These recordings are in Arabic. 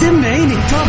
سمعيني. التوب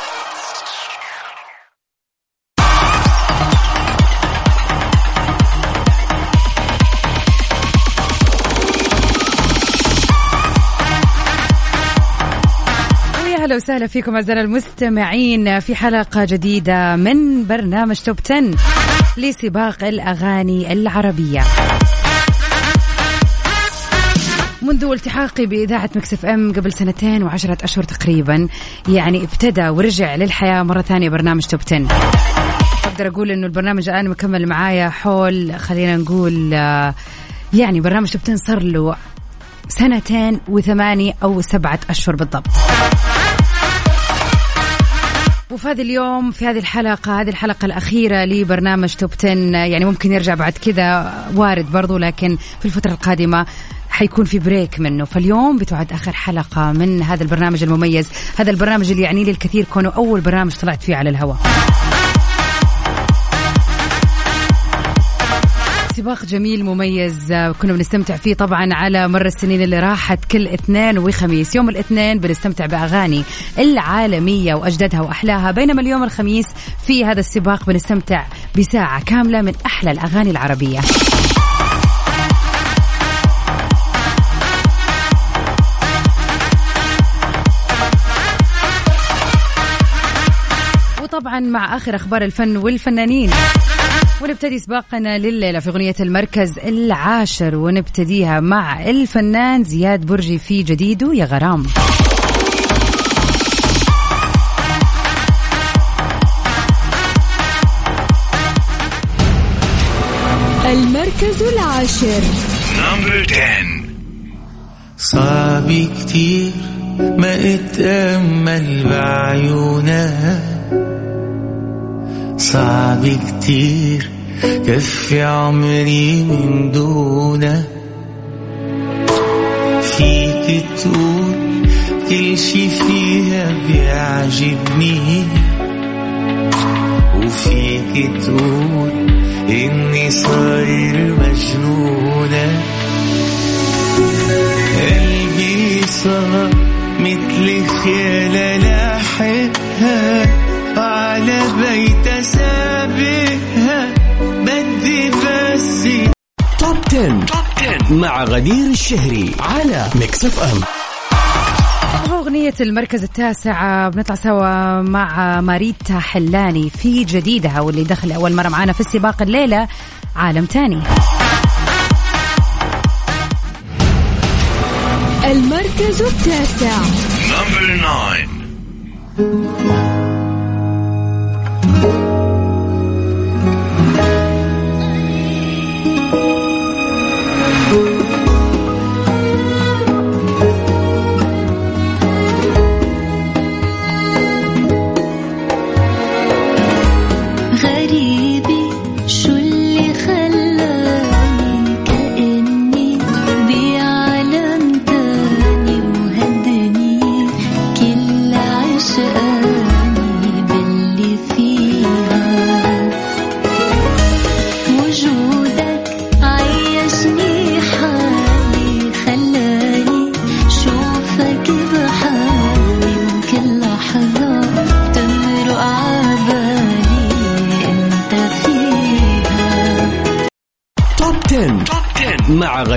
ويا هلا وسهلا فيكم أعزائنا المستمعين في حلقة جديدة من برنامج Top 10 لسباق الأغاني العربية. منذ التحاقي بإذاعة مكسف أم قبل سنتين وعشرة أشهر تقريبا يعني ابتدى ورجع للحياة مرة ثانية برنامج توب 10 أقدر أقول إنه البرنامج الآن مكمل معايا حول خلينا نقول آه، يعني برنامج توب 10 صار له سنتين وثمانية أو سبعة أشهر بالضبط. وفي هذا اليوم في هذه الحلقة هذه الحلقة الأخيرة لبرنامج توب 10 يعني ممكن يرجع بعد كذا وارد برضو لكن في الفترة القادمة حيكون في بريك منه. فاليوم بتعد آخر حلقة من هذا البرنامج المميز هذا البرنامج اللي يعني لي الكثير كونه أول برنامج طلعت فيه على الهواء. سباق جميل مميز كنا بنستمتع فيه طبعا على مر السنين اللي راحت كل اثنين وخميس. يوم الاثنين بنستمتع بأغاني العالمية وأجدادها وأحلاها بينما اليوم الخميس في هذا السباق بنستمتع بساعة كاملة من أحلى الأغاني العربية. وطبعا مع آخر أخبار الفن والفنانين. ونبتدي سباقنا لليلة في أغنية المركز العاشر ونبتديها مع الفنان زياد برجي في جديده يا غرام. المركز العاشر. نمبر 10 صعب كتير ما اتأمل بعيونها صعب كتير كفي عمري من دونها فيك تقول كل شي فيها بيعجبني. وفيك تقول إني صاير مجنونة. قلبي صار مثل خيالة مع غدير الشهري على Mix FM أغنية المركز التاسع بنطلع سوا مع ماريتا حلاني في جديدها واللي دخل أول مرة معانا في السباق الليلة عالم تاني. المركز التاسع.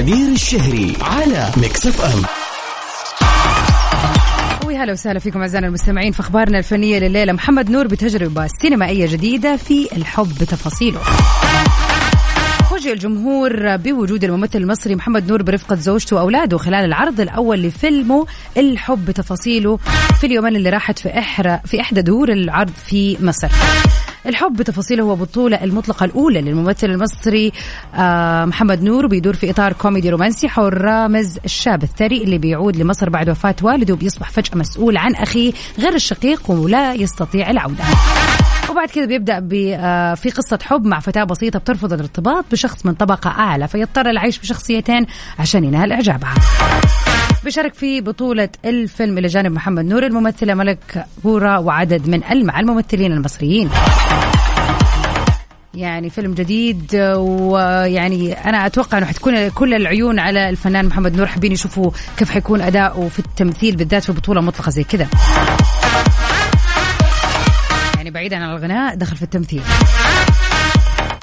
غدير الشهري على Mix FM ويا هلا وسهلا فيكم أعزائنا المستمعين في أخبارنا الفنية لليلة. محمد نور بتجربة سينمائية جديدة في الحب بتفاصيله. فوجئ الجمهور بوجود الممثل المصري محمد نور برفقة زوجته وأولاده خلال العرض الأول لفيلمه الحب بتفاصيله في اليومين اللي راحت في إحرى في إحدى دور العرض في مصر. الحب بتفاصيله هو البطولة المطلقة الأولى للممثل المصري آه، محمد نور بيدور في إطار كوميدي رومانسي حول رامز الشاب الثري اللي بيعود لمصر بعد وفاة والده وبيصبح فجأة مسؤول عن أخيه غير الشقيق ولا يستطيع العودة. وبعد كذا بيبدأ آه، في قصة حب مع فتاة بسيطة بترفض الارتباط بشخص من طبقة أعلى فيضطر العيش بشخصيتين عشان ينال اعجابها بيشارك في بطولة الفيلم إلى جانب محمد نور الممثلة ملك بورا وعدد من ألمع الممثلين المصريين. يعني فيلم جديد ويعني أنا أتوقع أنه حتكون كل العيون على الفنان محمد نور حابين يشوفوا كيف حيكون أداؤه في التمثيل بالذات في بطولة مطلقة زي كذا. يعني بعيدا عن الغناء دخل في التمثيل.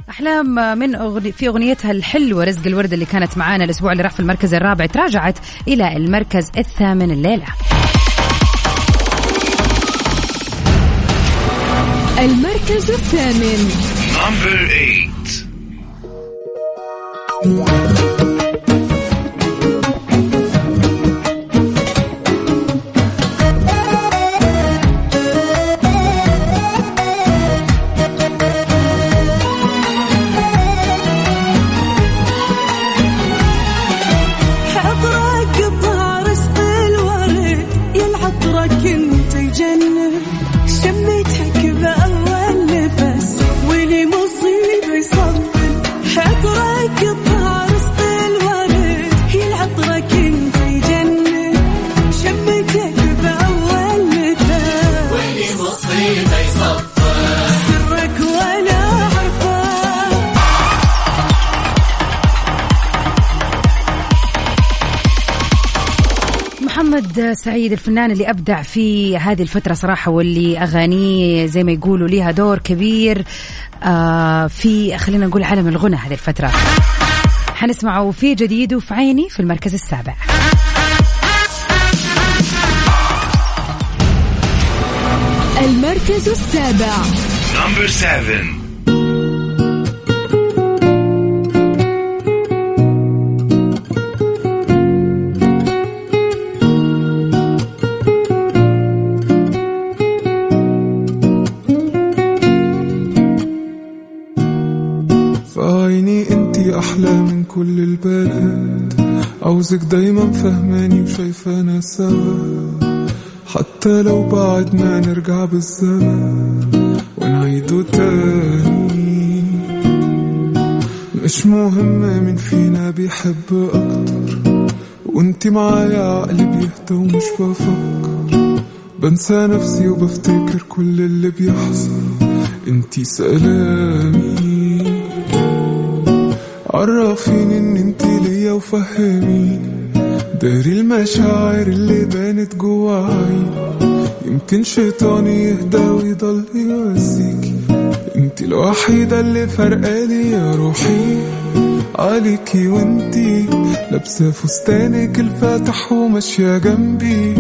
أحلام من أغني في أغنيتها الحلوه رزق الورد اللي كانت معانا الأسبوع اللي راح في المركز الرابع تراجعت إلى المركز الثامن الليلة المركز الثامن Number 8. سعيد الفنان اللي أبدع في هذه الفترة صراحة واللي أغانيه زي ما يقولوا ليها دور كبير آه في خلينا نقول عالم الغنى هذه الفترة. حنسمعه في جديد وفي عيني في المركز السابع. المركز السابع. Number 7. عاوزك دايما فهماني وشايفانا سوا. حتى لو بعدنا نرجع بالزمن ونعيده تاني. مش مهم مين فينا بيحب أكتر. وأنتي معايا عقلي بيهدى ومش بفكر. بنسى نفسي وبفتكر كل اللي بيحصل. أنتي سلامي. عرفيني إن انتي ليا وفهميني داري المشاعر اللي بانت جوا عيني يمكن شيطاني يهدى ويضل يواسيكي انتي الوحيدة اللي فرقالي يا روحي. عليكي وانتي لابسة فستانك الفاتح وماشية جنبي.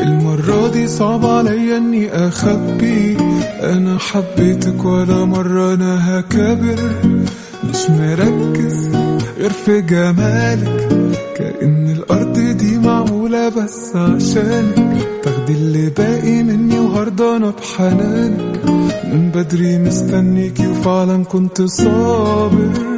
المرة دي صعب عليا إني أخبي. أنا حبيتك ولا مرة أنا هكابر مش مركز غير في جمالك كأن الأرض دي معمولة بس عشانك. تاخدي اللي باقي مني وهرضانة بحنانك. من بدري مستنيكي وفعلا كنت صابر.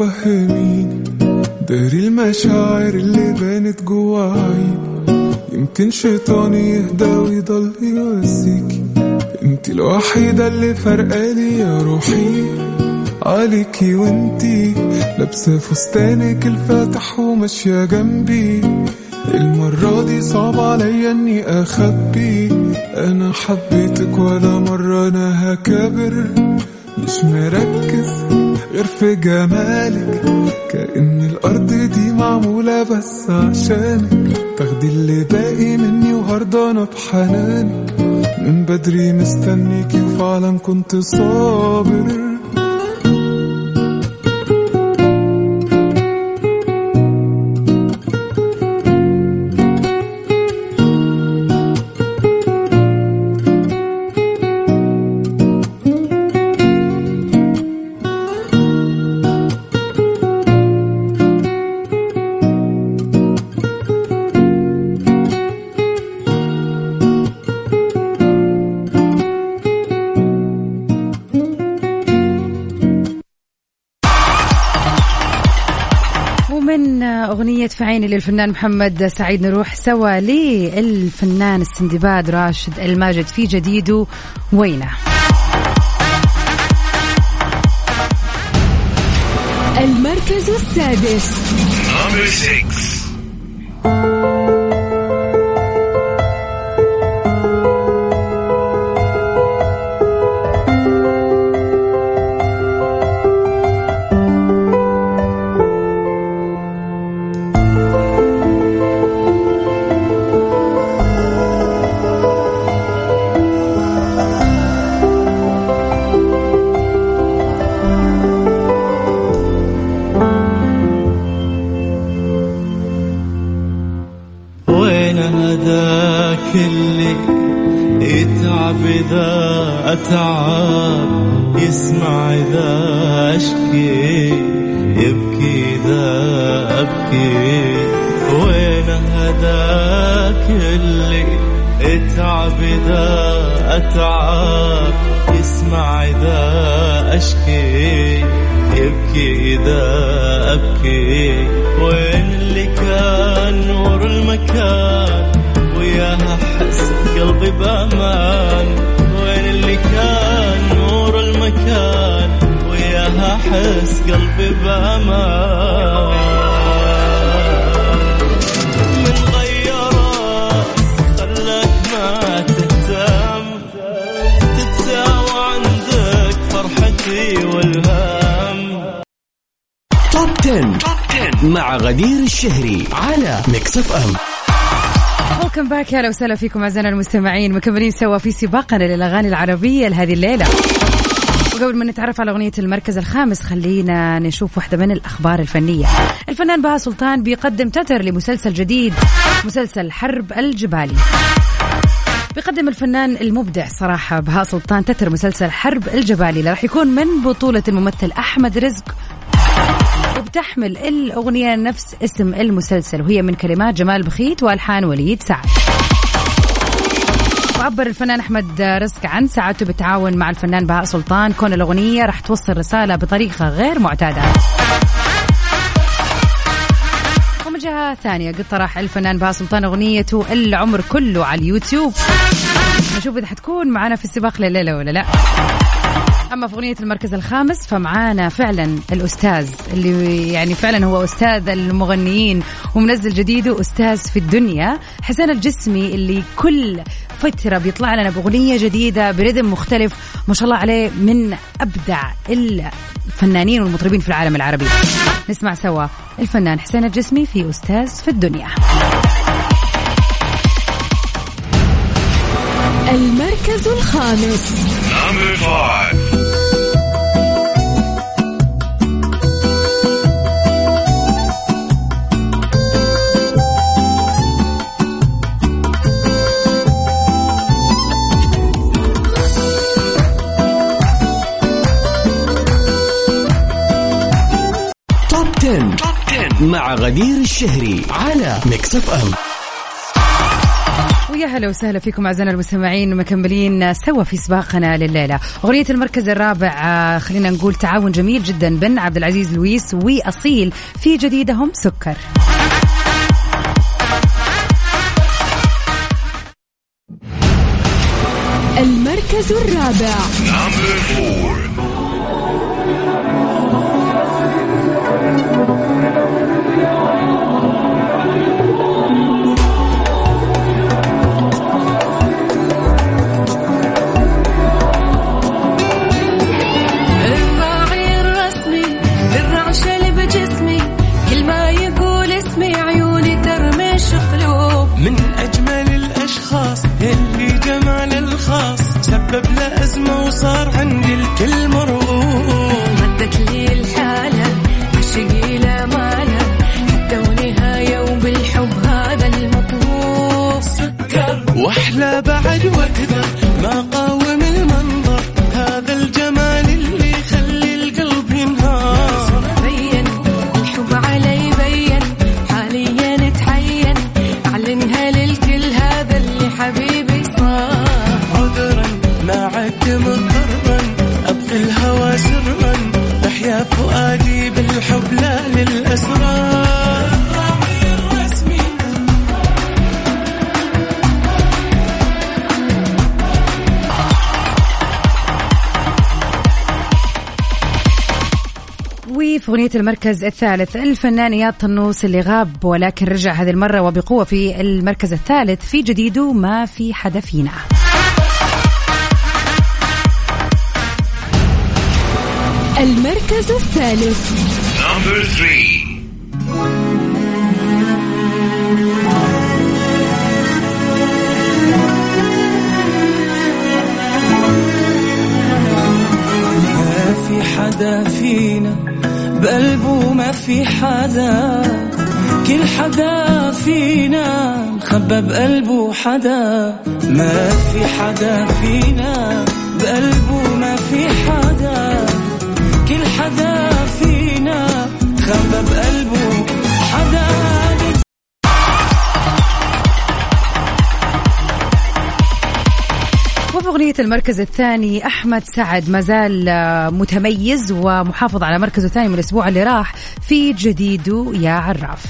وفهميني داري المشاعر اللي بانت جوا عيني يمكن شيطاني يهدى ويضل يواسيكي انتي الوحيدة اللي فرقالي يا روحي. عليكي وانتي لابسة فستانك الفاتح وماشية جنبي. المرة دي صعب عليا اني أخبي. أنا حبيتك ولا مرة أنا هكابر مش مركز. غير في جمالك كأن الأرض دي معمولة بس عشانك. تاخدي اللي باقي مني وهرضانة بحنانك من بدري مستنيكي وفعلا كنت صابر. عيني للفنان محمد سعيد نروح سوا للفنان السندباد راشد الماجد في جديده وينه المركز السادس. يتعب إذا أتعب يسمع إذا أشكي يبكي إذا أبكي. وين هذاك اللي يتعب إذا أتعب؟ يسمع إذا أشكي يبكي إذا أبكي. وين اللي كان نور المكان؟ وياها أحس قلبي بأمان. وين اللي كان نور المكان؟ وياها أحس قلبي والهم. توب 10. مع غدير الشهري على ميكس أف أم. welcome back يا وسهلا فيكم أعزائنا المستمعين. مكملين سوا في سباقنا للأغاني العربية لهذه الليلة. وقبل ما نتعرف على أغنية المركز الخامس خلينا نشوف واحدة من الأخبار الفنية. الفنان بهاء سلطان بيقدم تتر لمسلسل جديد مسلسل حرب الجبالي بيقدم الفنان المبدع صراحة بهاء سلطان تتر مسلسل حرب الجبالي اللي راح يكون من بطولة الممثل أحمد رزق وبتحمل الأغنية نفس اسم المسلسل وهي من كلمات جمال بخيت وألحان وليد سعد. وعبر الفنان أحمد رزق عن سعادته بالتعاون مع الفنان بهاء سلطان. كون الأغنية راح توصل رسالة بطريقة غير معتادة. ومن جهة ثانية قد طرح الفنان بهاء سلطان أغنيته العمر كله على اليوتيوب. نشوف إذا حتكون معنا في السباق لليلة ولا لا. أما في أغنية المركز الخامس فمعانا فعلا الأستاذ اللي يعني فعلا هو أستاذ المغنيين ومنزل جديده أستاذ في الدنيا حسين الجسمي اللي كل فترة بيطلع لنا بأغنية جديدة بريدم مختلف ما شاء الله عليه من أبدع الفنانين والمطربين في العالم العربي. نسمع سوا الفنان حسين الجسمي في أستاذ في الدنيا. المركز الخامس. Number five. مع غدير الشهري على ميكس اف ام ويا هلا وسهلا فيكم أعزائنا المستمعين مكملين سوا في سباقنا لليلة. أغنية المركز الرابع آه، خلينا نقول تعاون جميل جدا بين عبد العزيز لويس وأصيل في جديدهم سكر. المركز الرابع. Number four. لا بعد واقدر ما قاوم وفي أغنية المركز الثالث. الفنان إياد طنوس اللي غاب ولكن رجع هذه المرة وبقوة في المركز الثالث في جديده ما في حدا فينا المركز الثالث. Number three. ما في حدا فينا بقلبه ما في حدا كل حدا فينا مخبى بقلبه حدا. ما في حدا فينا بقلبه ما في حدا. كل حدا فينا خبى بقلبه حدا. وفي أغنية المركز الثاني أحمد سعد؟ ما زال آه، متميز ومحافظ على مركزه الثاني من الأسبوع اللي راح في جديده يا عراف.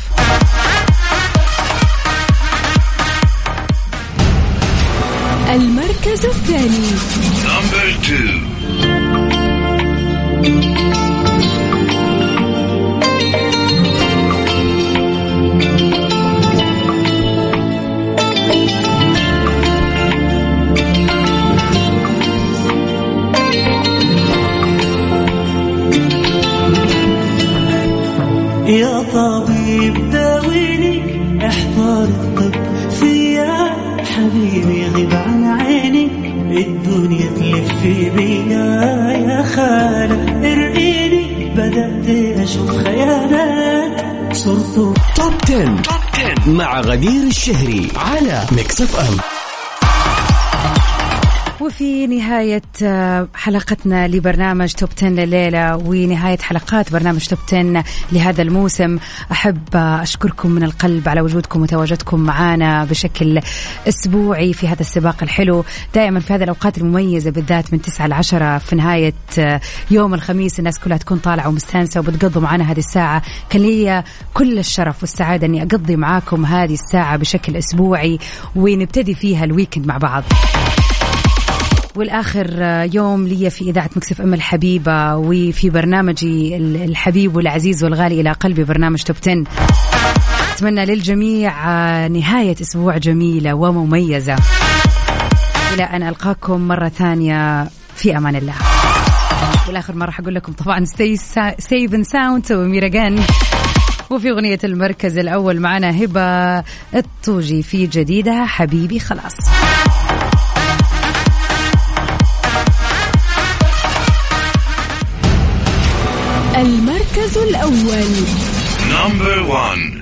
بدأت أشوف خيالات صرت توب 10. مع غدير الشهري على ميكس اف ام وفي نهاية آه، حلقتنا لبرنامج توب 10 لليلة ونهاية حلقات برنامج توب 10 لهذا الموسم. أحب آه، أشكركم من القلب على وجودكم وتواجدكم معنا بشكل أسبوعي في هذا السباق الحلو. دائما في هذه الأوقات المميزة بالذات من 9 ل 10 في نهاية آه، يوم الخميس الناس كلها تكون طالعة ومستانسة وبتقضوا معنا هذه الساعة. كان لي كل الشرف والسعادة أني أقضي معاكم هذه الساعة بشكل أسبوعي ونبتدي فيها ال weekend مع بعض. والآخر يوم لي في إذاعة ميكس أف إم الحبيبة وفي برنامجي الحبيب والعزيز والغالي إلى قلبي برنامج توب 10 أتمنى للجميع نهاية أسبوع جميلة ومميزة. إلى أن ألقاكم مرة ثانية في أمان الله. والآخر ما راح أقول لكم طبعا stay safe and sound وميراجان وفي أغنية المركز الأول معنا هبة الطوجي في جديدها حبيبي خلاص. Number one.